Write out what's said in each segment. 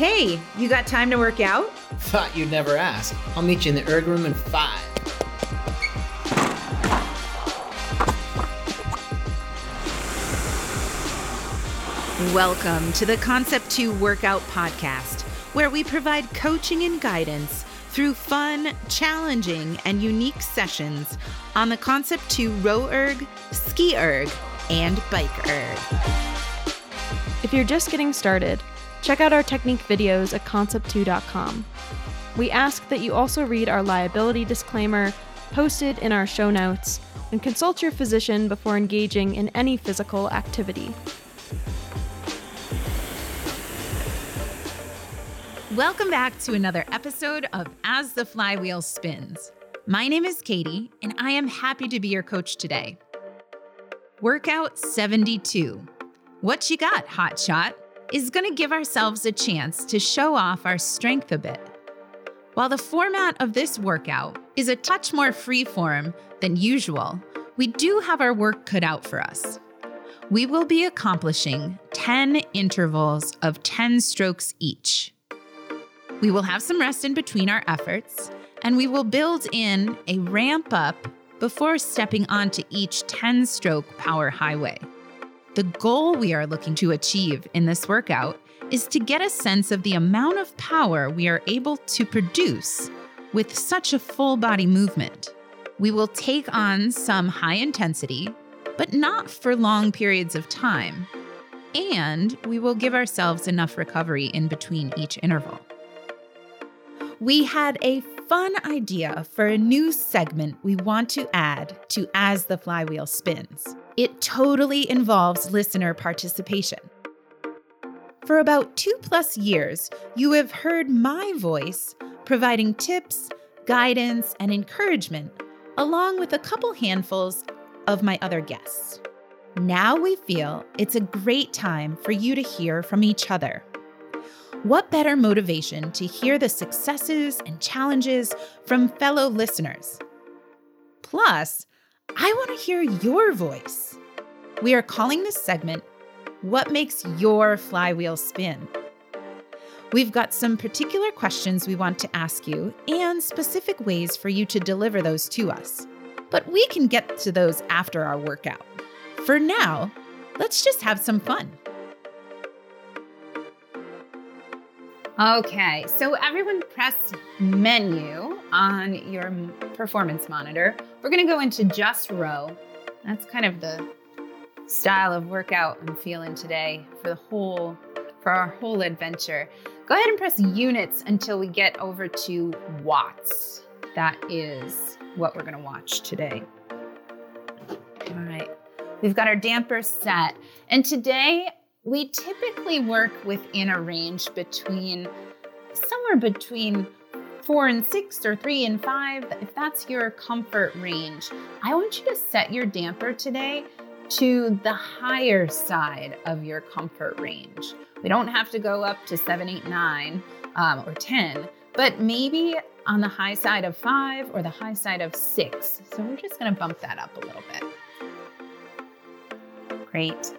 Hey, you got time to work out? Thought you'd never ask. I'll meet you in the erg room in five. Welcome to the Concept 2 Workout Podcast, where we provide coaching and guidance through fun, challenging, and unique sessions on the Concept 2 row erg, ski erg, and bike erg. If you're just getting started, check out our technique videos at concept2.com. We ask that you also read our liability disclaimer posted in our show notes and consult your physician before engaging in any physical activity. Welcome back to another episode of As the Flywheel Spins. My name is Katie, and I am happy to be your coach today. Workout 72. What you got, hotshot? Is going to give ourselves a chance to show off our strength a bit. While the format of this workout is a touch more freeform than usual, we do have our work cut out for us. We will be accomplishing 10 intervals of 10 strokes each. We will have some rest in between our efforts, and we will build in a ramp up before stepping onto each 10 stroke power highway. The goal we are looking to achieve in this workout is to get a sense of the amount of power we are able to produce with such a full body movement. We will take on some high intensity, but not for long periods of time. And we will give ourselves enough recovery in between each interval we had a fun idea for a new segment we want to add to As the Flywheel Spins. It totally involves listener participation. For about two plus years, you have heard my voice providing tips, guidance, and encouragement, along with a couple handfuls of my other guests. Now we feel it's a great time for you to hear from each other. What better motivation to hear the successes and challenges from fellow listeners? Plus, I want to hear your voice. We are calling this segment What Makes Your Flywheel Spin? We've got some particular questions we want to ask you and specific ways for you to deliver those to us. But we can get to those after our workout. For now, let's just have some fun. Okay, so everyone press menu on your performance monitor. We're gonna go into just row. That's kind of the style of workout I'm feeling today for the whole, for our whole adventure. Go ahead and press units until we get over to watts. That is what we're gonna watch today. All right, we've got our damper set. And today we typically work within a range between somewhere between four and six or three and five, if that's your comfort range, I want you to set your damper today to the higher side of your comfort range. We don't have to go up to seven, eight, nine, um, or 10, but maybe on the high side of five or the high side of six. So we're just gonna bump that up a little bit. Great.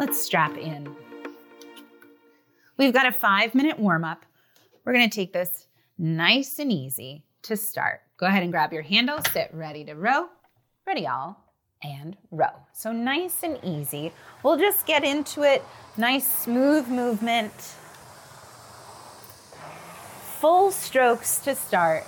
Let's strap in. We've got a five minute warm up. We're gonna take this nice and easy to start. Go ahead and grab your handle, sit ready to row. Ready, all, and row. So nice and easy. We'll just get into it. Nice, smooth movement. Full strokes to start.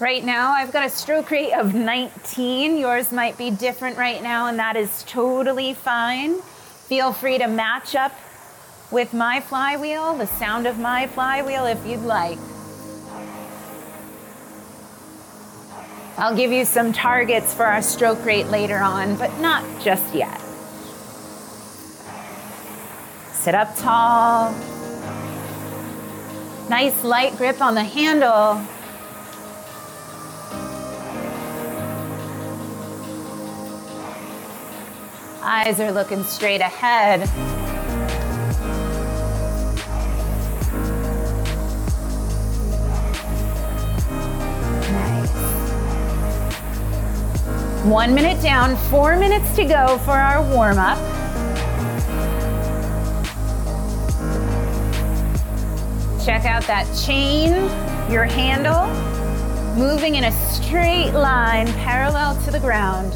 Right now, I've got a stroke rate of 19. Yours might be different right now, and that is totally fine. Feel free to match up with my flywheel, the sound of my flywheel, if you'd like. I'll give you some targets for our stroke rate later on, but not just yet. Sit up tall. Nice light grip on the handle. Eyes are looking straight ahead. One minute down, four minutes to go for our warm up. Check out that chain, your handle, moving in a straight line parallel to the ground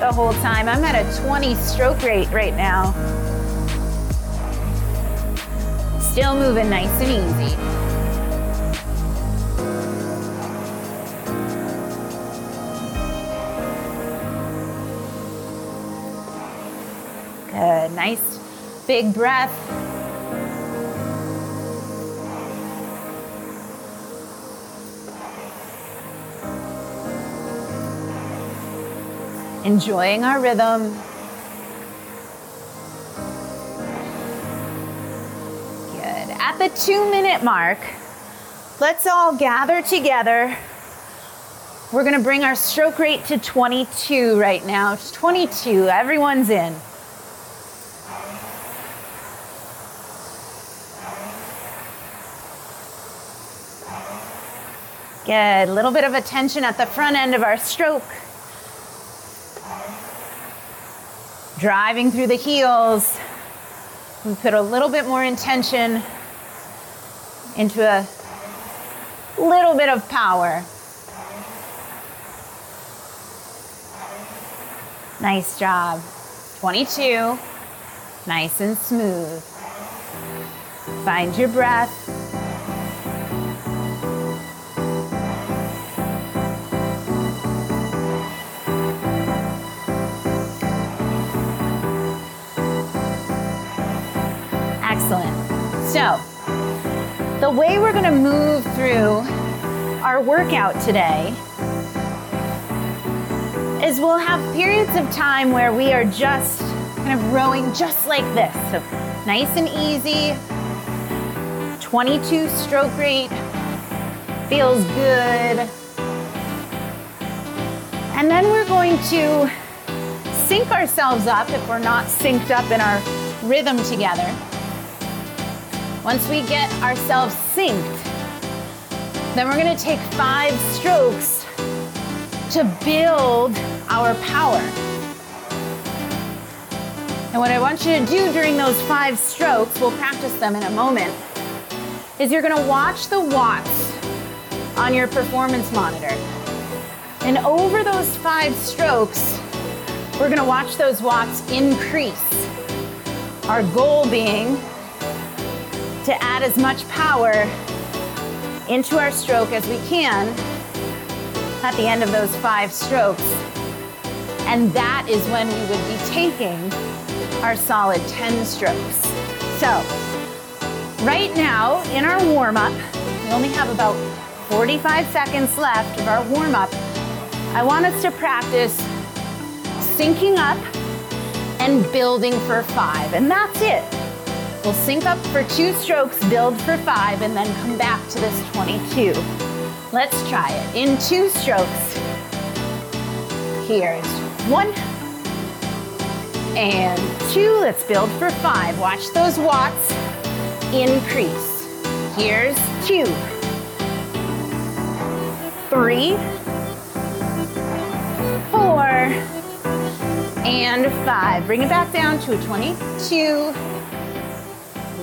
the whole time. I'm at a 20 stroke rate right now. Still moving nice and easy. Good, nice big breath. Enjoying our rhythm. Good. At the two minute mark, let's all gather together. We're gonna bring our stroke rate to 22 right now. It's 22, everyone's in. Good, a little bit of attention at the front end of our stroke. Driving through the heels. We put a little bit more intention into a little bit of power. Nice job. 22. Nice and smooth. Find your breath. So, the way we're gonna move through our workout today is we'll have periods of time where we are just kind of rowing just like this. So, nice and easy, 22 stroke rate, feels good. And then we're going to sync ourselves up if we're not synced up in our rhythm together. Once we get ourselves synced, then we're gonna take five strokes to build our power. And what I want you to do during those five strokes, we'll practice them in a moment, is you're gonna watch the watts on your performance monitor. And over those five strokes, we're gonna watch those watts increase. Our goal being to add as much power into our stroke as we can at the end of those five strokes. And that is when we would be taking our solid 10 strokes. So, right now in our warm up, we only have about 45 seconds left of our warm up. I want us to practice syncing up and building for five, and that's it. We'll sync up for two strokes, build for five, and then come back to this 22. Let's try it. In two strokes. Here's one and two. Let's build for five. Watch those watts increase. Here's two, three, four, and five. Bring it back down to a 22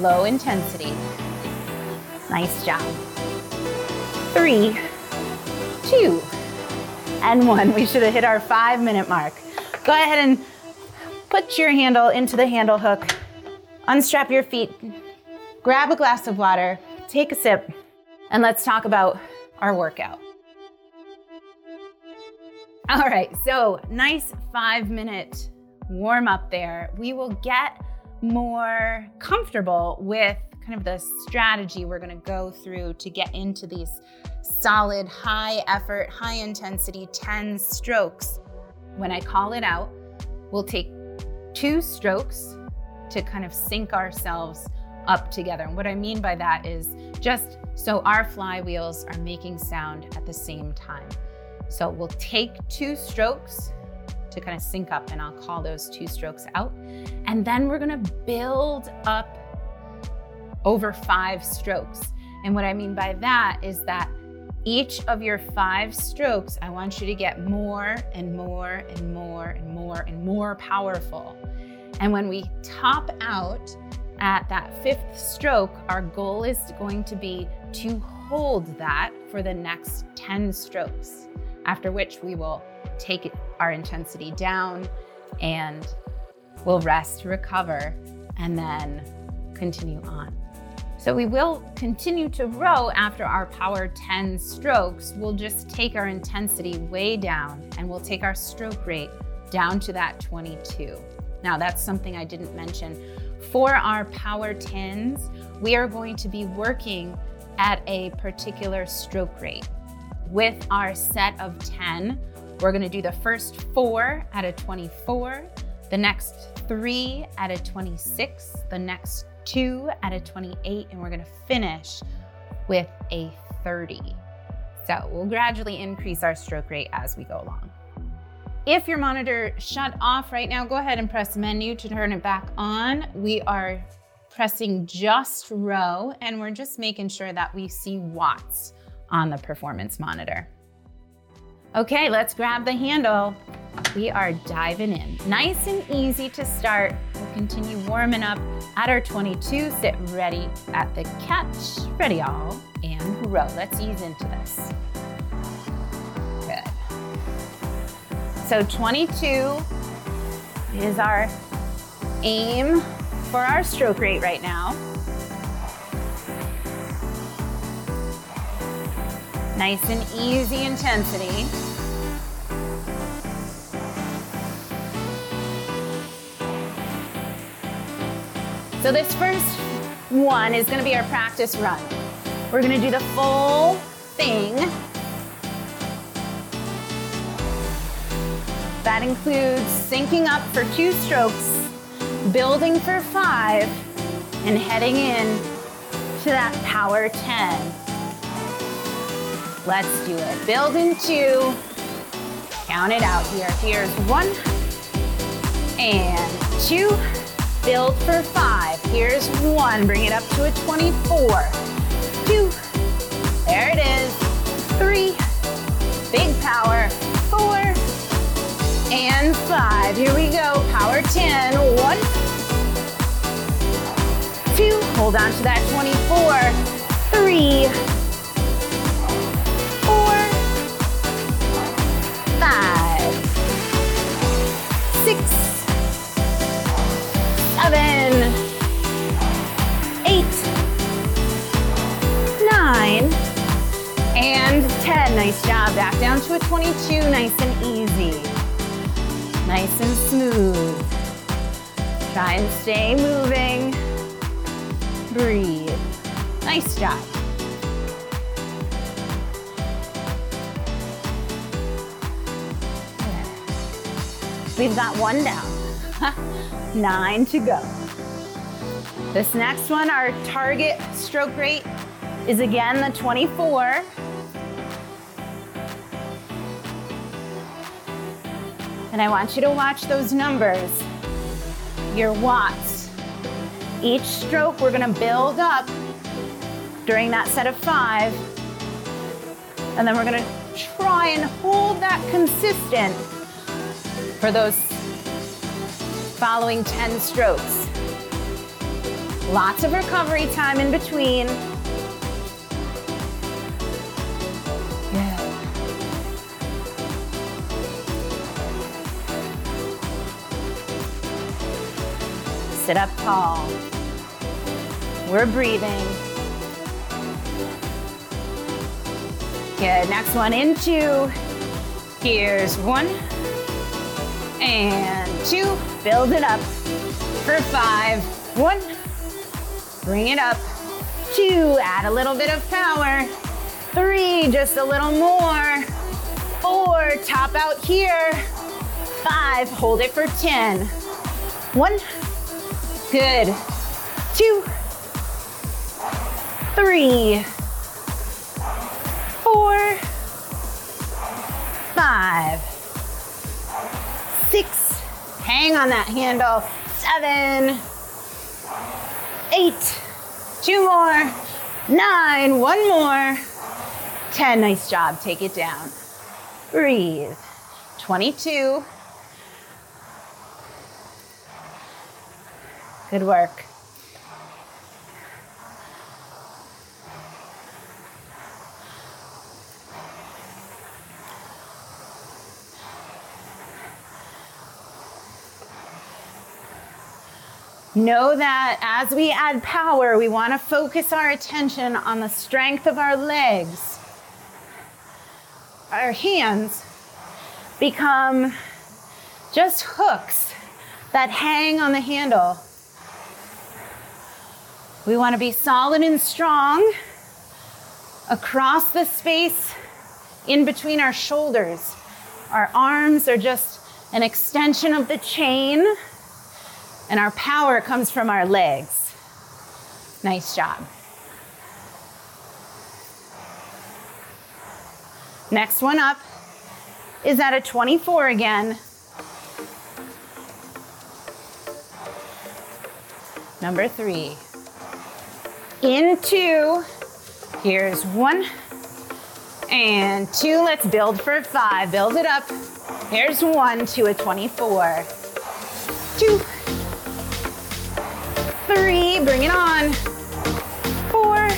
low intensity. Nice job. Three, two, and one. We should have hit our five minute mark. Go ahead and put your handle into the handle hook, unstrap your feet, grab a glass of water, take a sip, and let's talk about our workout. All right, so nice five minute warm up there. We will get more comfortable with kind of the strategy we're going to go through to get into these solid, high effort, high intensity 10 strokes. When I call it out, we'll take two strokes to kind of sync ourselves up together. And what I mean by that is just so our flywheels are making sound at the same time. So we'll take two strokes to kind of sync up, and I'll call those two strokes out. And then we're gonna build up over five strokes. And what I mean by that is that each of your five strokes, I want you to get more and more and more and more and more powerful. And when we top out at that fifth stroke, our goal is going to be to hold that for the next 10 strokes, after which we will take our intensity down and we'll rest, recover, and then continue on. So we will continue to row after our power 10 strokes. We'll just take our intensity way down and we'll take our stroke rate down to that 22. Now, that's something I didn't mention. For our power 10s, we are going to be working at a particular stroke rate. With our set of 10, we're gonna do the first four out of 24, the next three out of 26, the next two out of 28, and we're gonna finish with a 30. So we'll gradually increase our stroke rate as we go along. If your monitor shut off right now, go ahead and press menu to turn it back on. We are pressing just row and we're just making sure that we see watts on the performance monitor. Okay, let's grab the handle. We are diving in. Nice and easy to start. We'll continue warming up at our 22. Sit ready at the catch. Ready all and row. Let's ease into this. Good. So 22 is our aim for our stroke rate right now. Nice and easy intensity. So this first one is gonna be our practice run. We're gonna do the full thing That includes syncing up for two strokes, building for five, and heading in to that power 10. Let's do it. Build in two. Count it out here. Here's one and two. Build for five. Here's one. Bring it up to a 24. Two. There it is. Three. Big power. Four and five. Here we go. Power 10. One, two. Hold on to that 24. Three, Nice job. Back down to a 22. Nice and easy nice and smooth. Try and stay moving. Breathe. Nice job. We've got one down. Nine to go. This next one, our target stroke rate is again the 24. And I want you to watch those numbers, your watts. Each stroke we're gonna build up during that set of five. And then we're gonna try and hold that consistent for those following 10 strokes. Lots of recovery time in between. Sit up tall. We're breathing. Good. Next one into. Here's one and two. Build it up for five. One. Bring it up. Two. Add a little bit of power. Three. Just a little more. Four. Top out here. Five. Hold it for 10. One. Good. Two, three, four, five, six. Hang on that handle. Seven, eight, two more, nine, one more, 10, nice job. Take it down. Breathe. 22. Good work. Know that as we add power, we want to focus our attention on the strength of our legs. Our hands become just hooks that hang on the handle. We want to be solid and strong across the space in between our shoulders. Our arms are just an extension of the chain and our power comes from our legs. Nice job. Next one up is at a 24 again. Number three. Into, here's one and two. Let's build for five. Build it up. Here's one to a 24. Two, three, bring it on. Four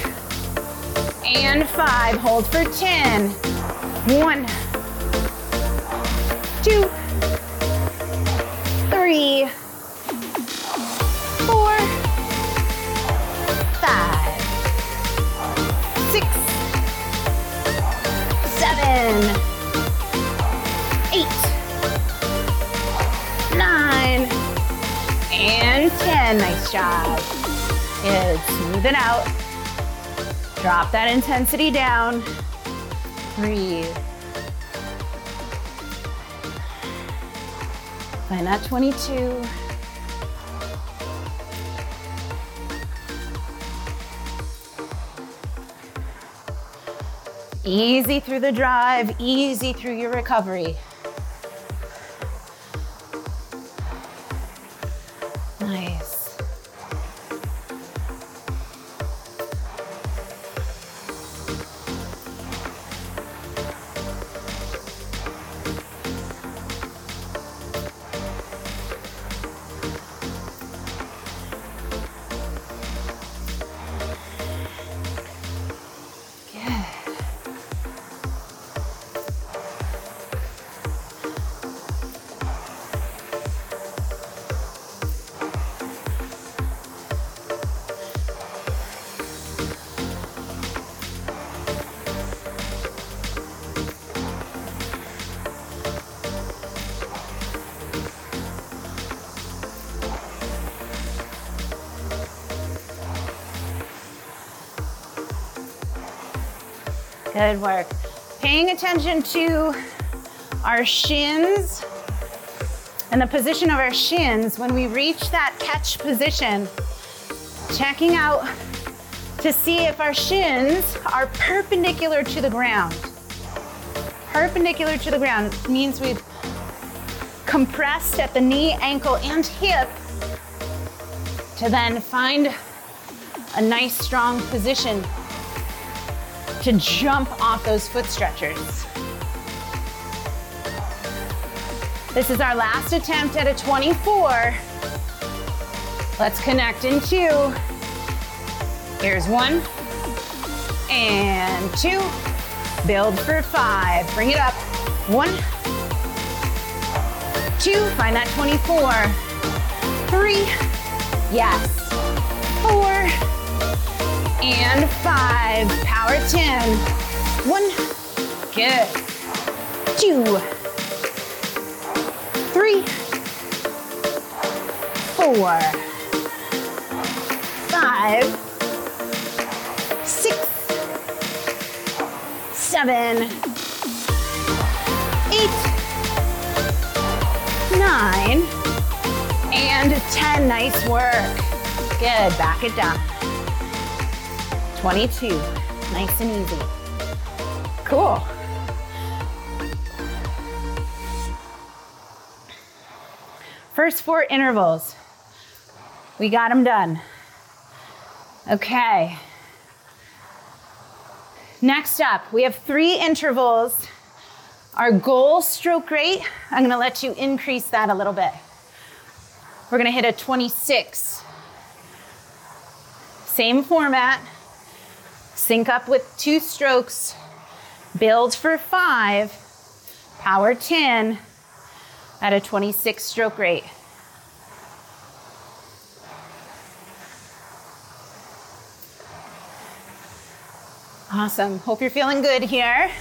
and five, hold for 10. One, two, three, Nice job. Good. Smooth it out. Drop that intensity down. Breathe. Find that 22. Easy through the drive, easy through your recovery. Good work. Paying attention to our shins and the position of our shins when we reach that catch position. Checking out to see if our shins are perpendicular to the ground. Perpendicular to the ground means we've compressed at the knee, ankle, and hip to then find a nice strong position to jump off those foot stretchers. This is our last attempt at a 24. Let's connect in two. Here's one and two. Build for five. Bring it up. One, two. Find that 24. Three. Yes. Four and five. Power 10. One. Good. Two. Three. Four. Five. Six. Seven. Eight. Nine. And 10. Nice work. Good. Back it down. 22. Nice and easy. Cool. First four intervals. We got them done. Okay. Next up, we have three intervals. Our goal stroke rate, I'm gonna let you increase that a little bit. We're gonna hit a 26. Same format, sync up with two strokes, build for five, power 10 at a 26 stroke rate. Awesome. Hope you're feeling good here.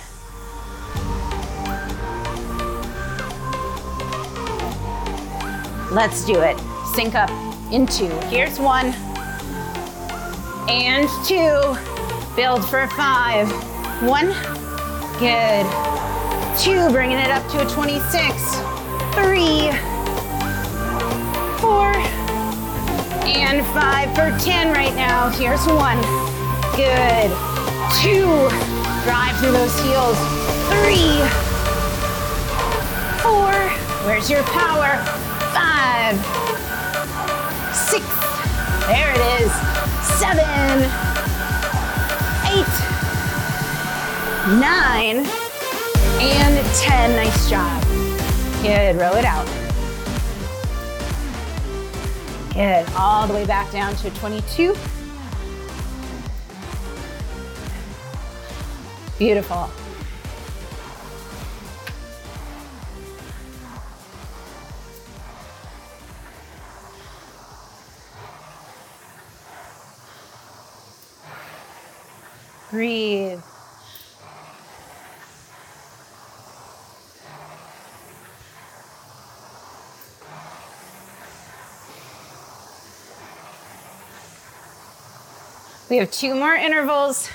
Let's do it. Sync up in two. Here's one and two. Build for five. One. Good. Two, bringing it up to a 26. Three. Four. And five for 10 right now. Here's one. Good. Two. Drive through those heels. Three. Four. Where's your power? Five. Six. There it is. Seven. Eight. Nine. And 10. Nice job. Good. Row it out. Good. All the way back down to 22. Beautiful. Breathe. We have two more intervals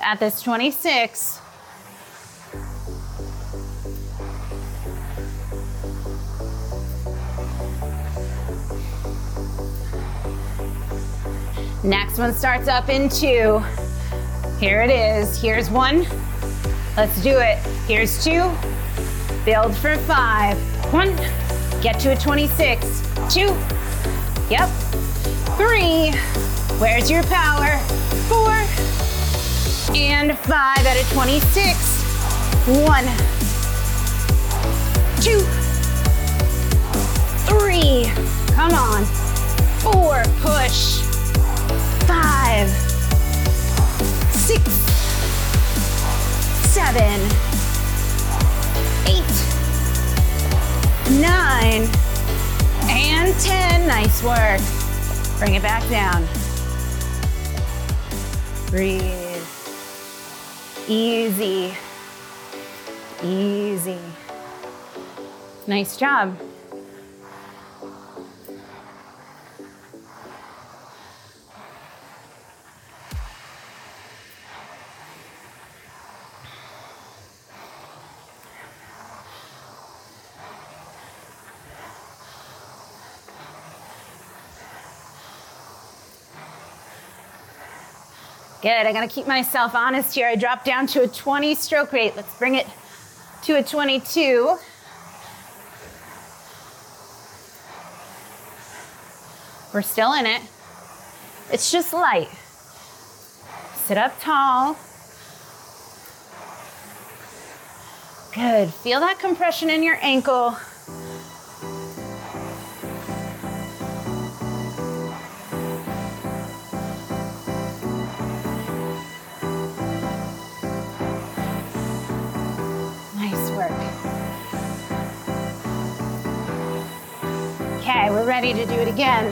at this 26. Next one starts up in two. Here it is. Here's one. Let's do it. Here's two. Build for five. One. Get to a 26. Two. Yep. Three. Where's your power? Four. And five at a 26. One. Two. Three. Come on. Four. Push. Five. Six. Seven. Eight. Nine. And 10. Nice work. Bring it back down. Breathe. Easy. Easy. Nice job. Good, I gotta keep myself honest here. I dropped down to a 20 stroke rate. Let's bring it to a 22. We're still in it. It's just light. Sit up tall. Good. Feel that compression in your ankle. Ready to do it again.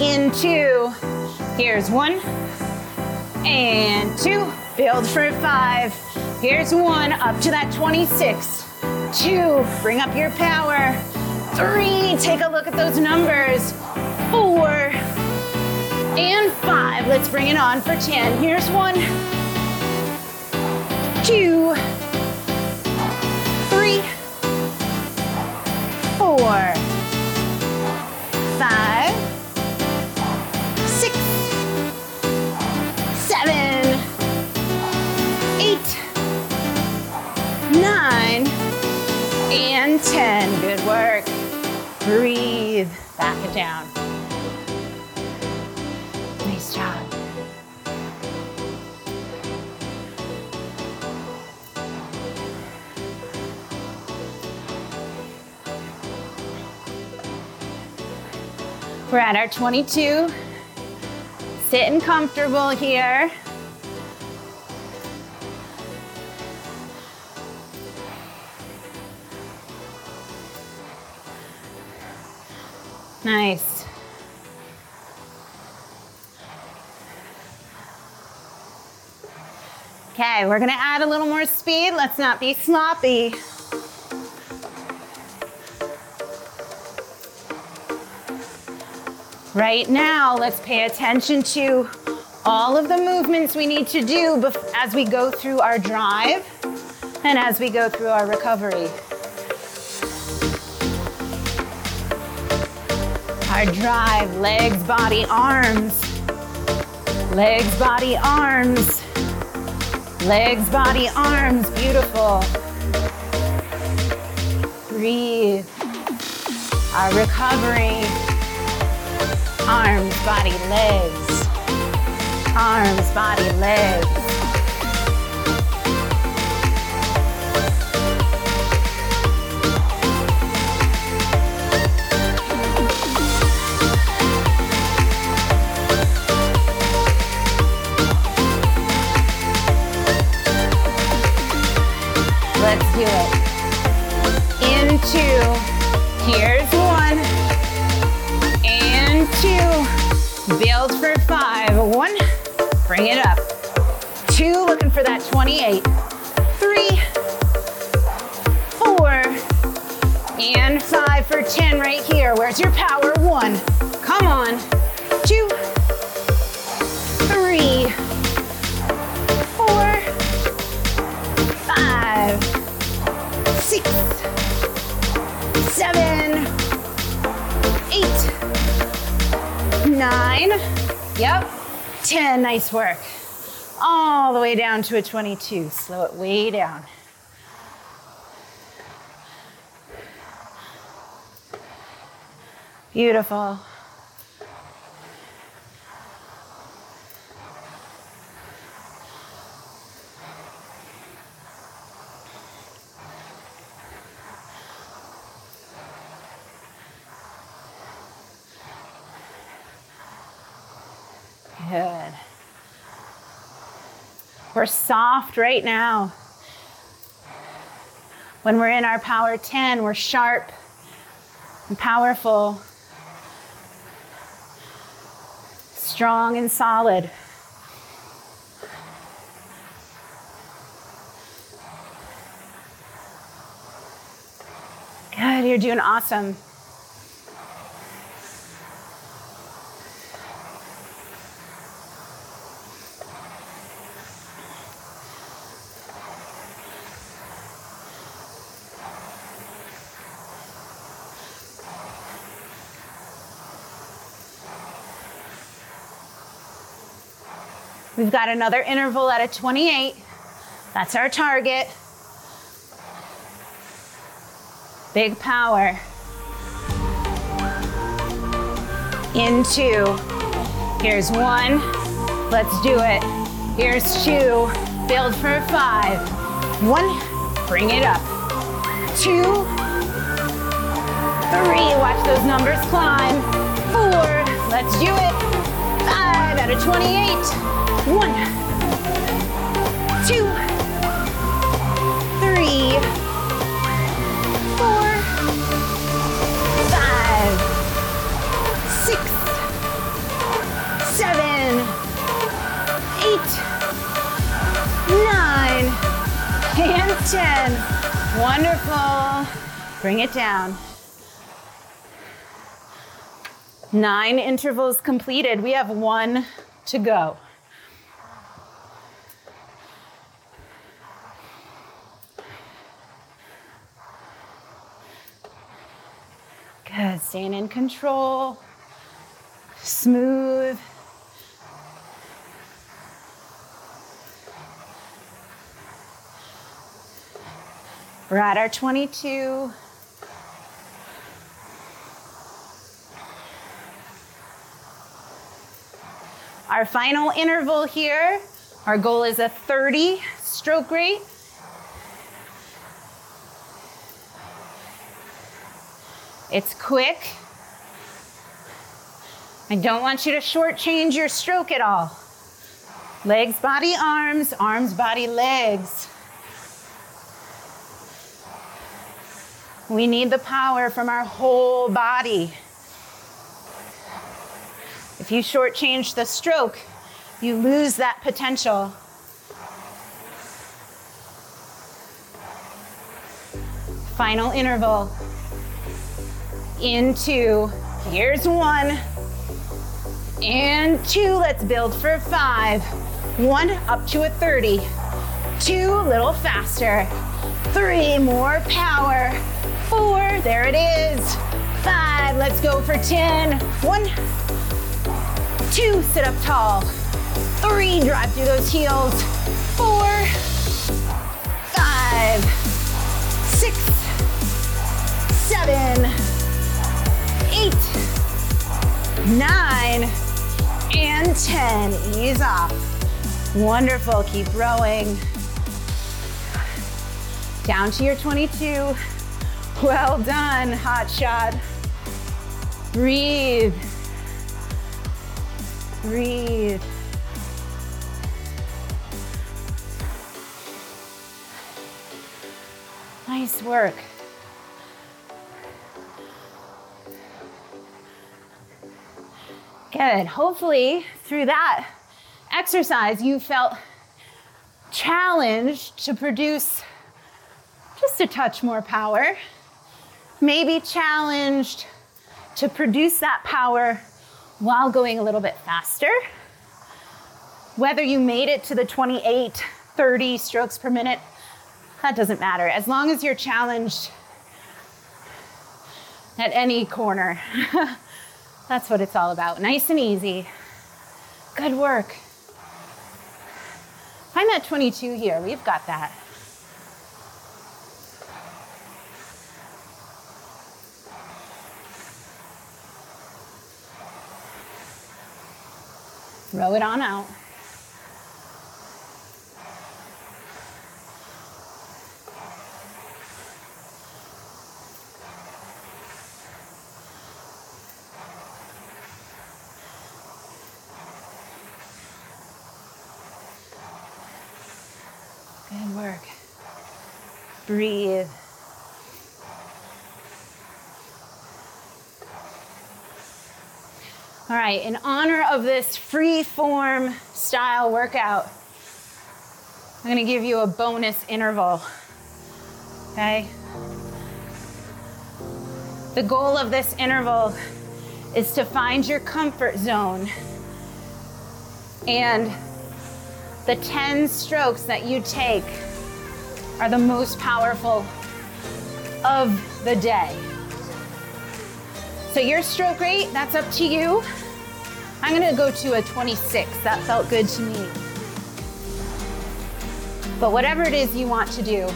In two. here's one, and two. Build for five. Here's one, up to that 26. Two, bring up your power. Three, take a look at those numbers. Four, and five. Let's bring it on for 10. Here's one, two, three, four, down. Nice job. We're at our 22. Sitting comfortable here. Nice. Okay, we're gonna add a little more speed. Let's not be sloppy. Right now, let's pay attention to all of the movements we need to do as we go through our drive and as we go through our recovery. Our drive, legs, body, arms. Legs, body, arms. Legs, body, arms. Beautiful. Breathe. Our recovery. Arms, body, legs. Arms, body, legs. It. Into. Here's one. And two. Build for five. One. Bring it up. Two. Looking for that 28. Three. Four. And five for 10 right here. Where's your power? One. Come on. Nine, yep, 10. Nice work. All the way down to a 22. Slow it way down. Beautiful. We're soft right now. When we're in our power 10, we're sharp and powerful, strong and solid. Good, you're doing awesome. Got another interval at a 28. That's our target. Big power. Into. Here's one. Let's do it. Here's two. Build for five. One. Bring it up. Two. Three. Watch those numbers climb. Four. Let's do it. Five out of 28. One, two, three, four, five, six, seven, eight, nine, and 10. Wonderful. Bring it down. Nine intervals completed. We have one to go. Good. Staying in control. Smooth. We're at our 22. Our final interval here, our goal is a 30 stroke rate. It's quick. I don't want you to shortchange your stroke at all. Legs, body, arms, arms, body, legs. We need the power from our whole body. If you shortchange the stroke, you lose that potential. Final interval. Into, here's one, and two. Let's build for five. One up to a 30. Two, a little faster. Three, more power. Four, there it is. Five, let's go for 10. One, two, sit up tall. Three, drive through those heels. Four, five, six, seven, nine, and 10. Ease off. Wonderful. Keep rowing. Down to your 22. Well done, hot shot. Breathe. Breathe. Nice work. Good. Hopefully, through that exercise, you felt challenged to produce just a touch more power. Maybe challenged to produce that power while going a little bit faster. Whether you made it to the 28, 30 strokes per minute, that doesn't matter. As long as you're challenged at any corner. That's what it's all about. Nice and easy. Good work. Find that 22 here. We've got that. Row it on out. Good work. Breathe. All right, in honor of this free form style workout, I'm gonna give you a bonus interval. Okay? The goal of this interval is to find your comfort zone and the 10 strokes that you take are the most powerful of the day. So your stroke rate, that's up to you. I'm gonna go to a 26. That felt good to me. But whatever it is you want to do,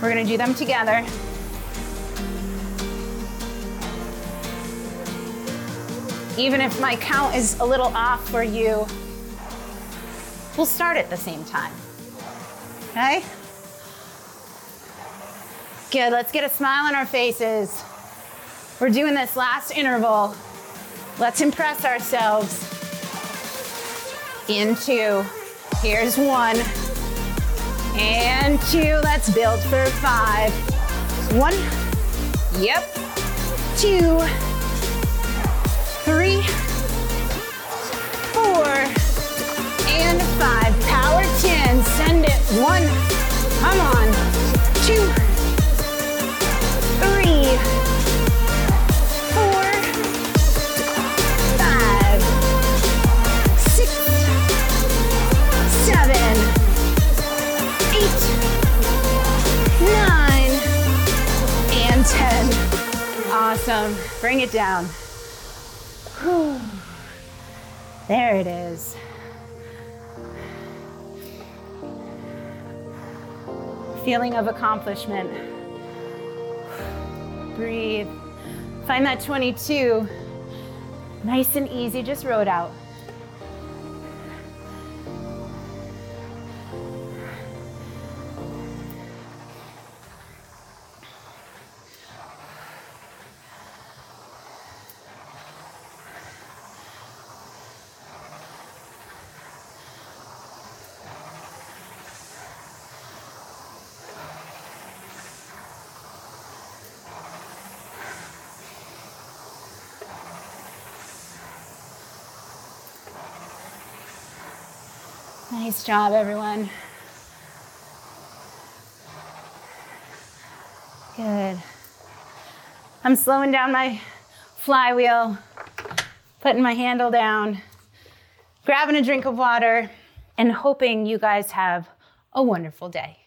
we're gonna do them together. Even if my count is a little off for you, we'll start at the same time. Okay? Good, let's get a smile on our faces. We're doing this last interval. Let's impress ourselves. In two. here's one, and two. Let's build for five. One, yep, two, three, four, and five. Power 10. Send it. One. Come on. Two. Three. Four. Five. Six. Seven. Eight. Nine. And 10. Awesome. Bring it down. Whew. There it is. Feeling of accomplishment. Breathe. Find that 22. Nice and easy, just it out. Nice job, everyone. Good. I'm slowing down my flywheel, putting my handle down, grabbing a drink of water, and hoping you guys have a wonderful day.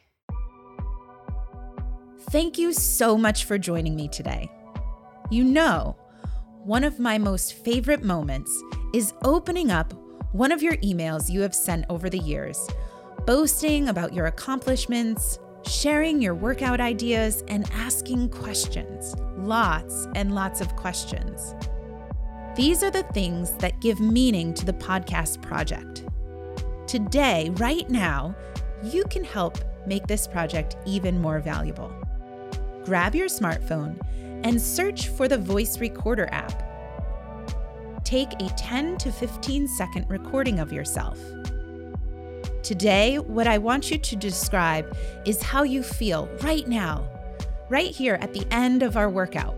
Thank you so much for joining me today. You know, one of my most favorite moments is opening up one of your emails you have sent over the years, boasting about your accomplishments, sharing your workout ideas, and asking questions. Lots and lots of questions. These are the things that give meaning to the podcast project. Today, right now, you can help make this project even more valuable. Grab your smartphone and search for the Voice Recorder app. Take a 10 to 15 second recording of yourself. Today, what I want you to describe is how you feel right now, right here at the end of our workout.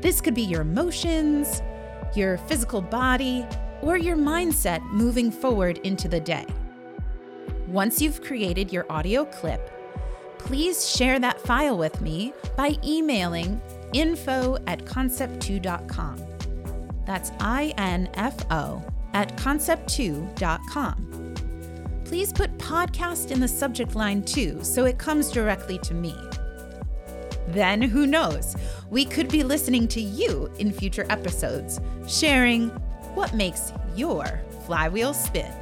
This could be your emotions, your physical body, or your mindset moving forward into the day. Once you've created your audio clip, please share that file with me by emailing info at concept2.com. That's I N F O at concept2.com. Please put podcast in the subject line too, so it comes directly to me. Then who knows? We could be listening to you in future episodes, sharing what makes your flywheel spin.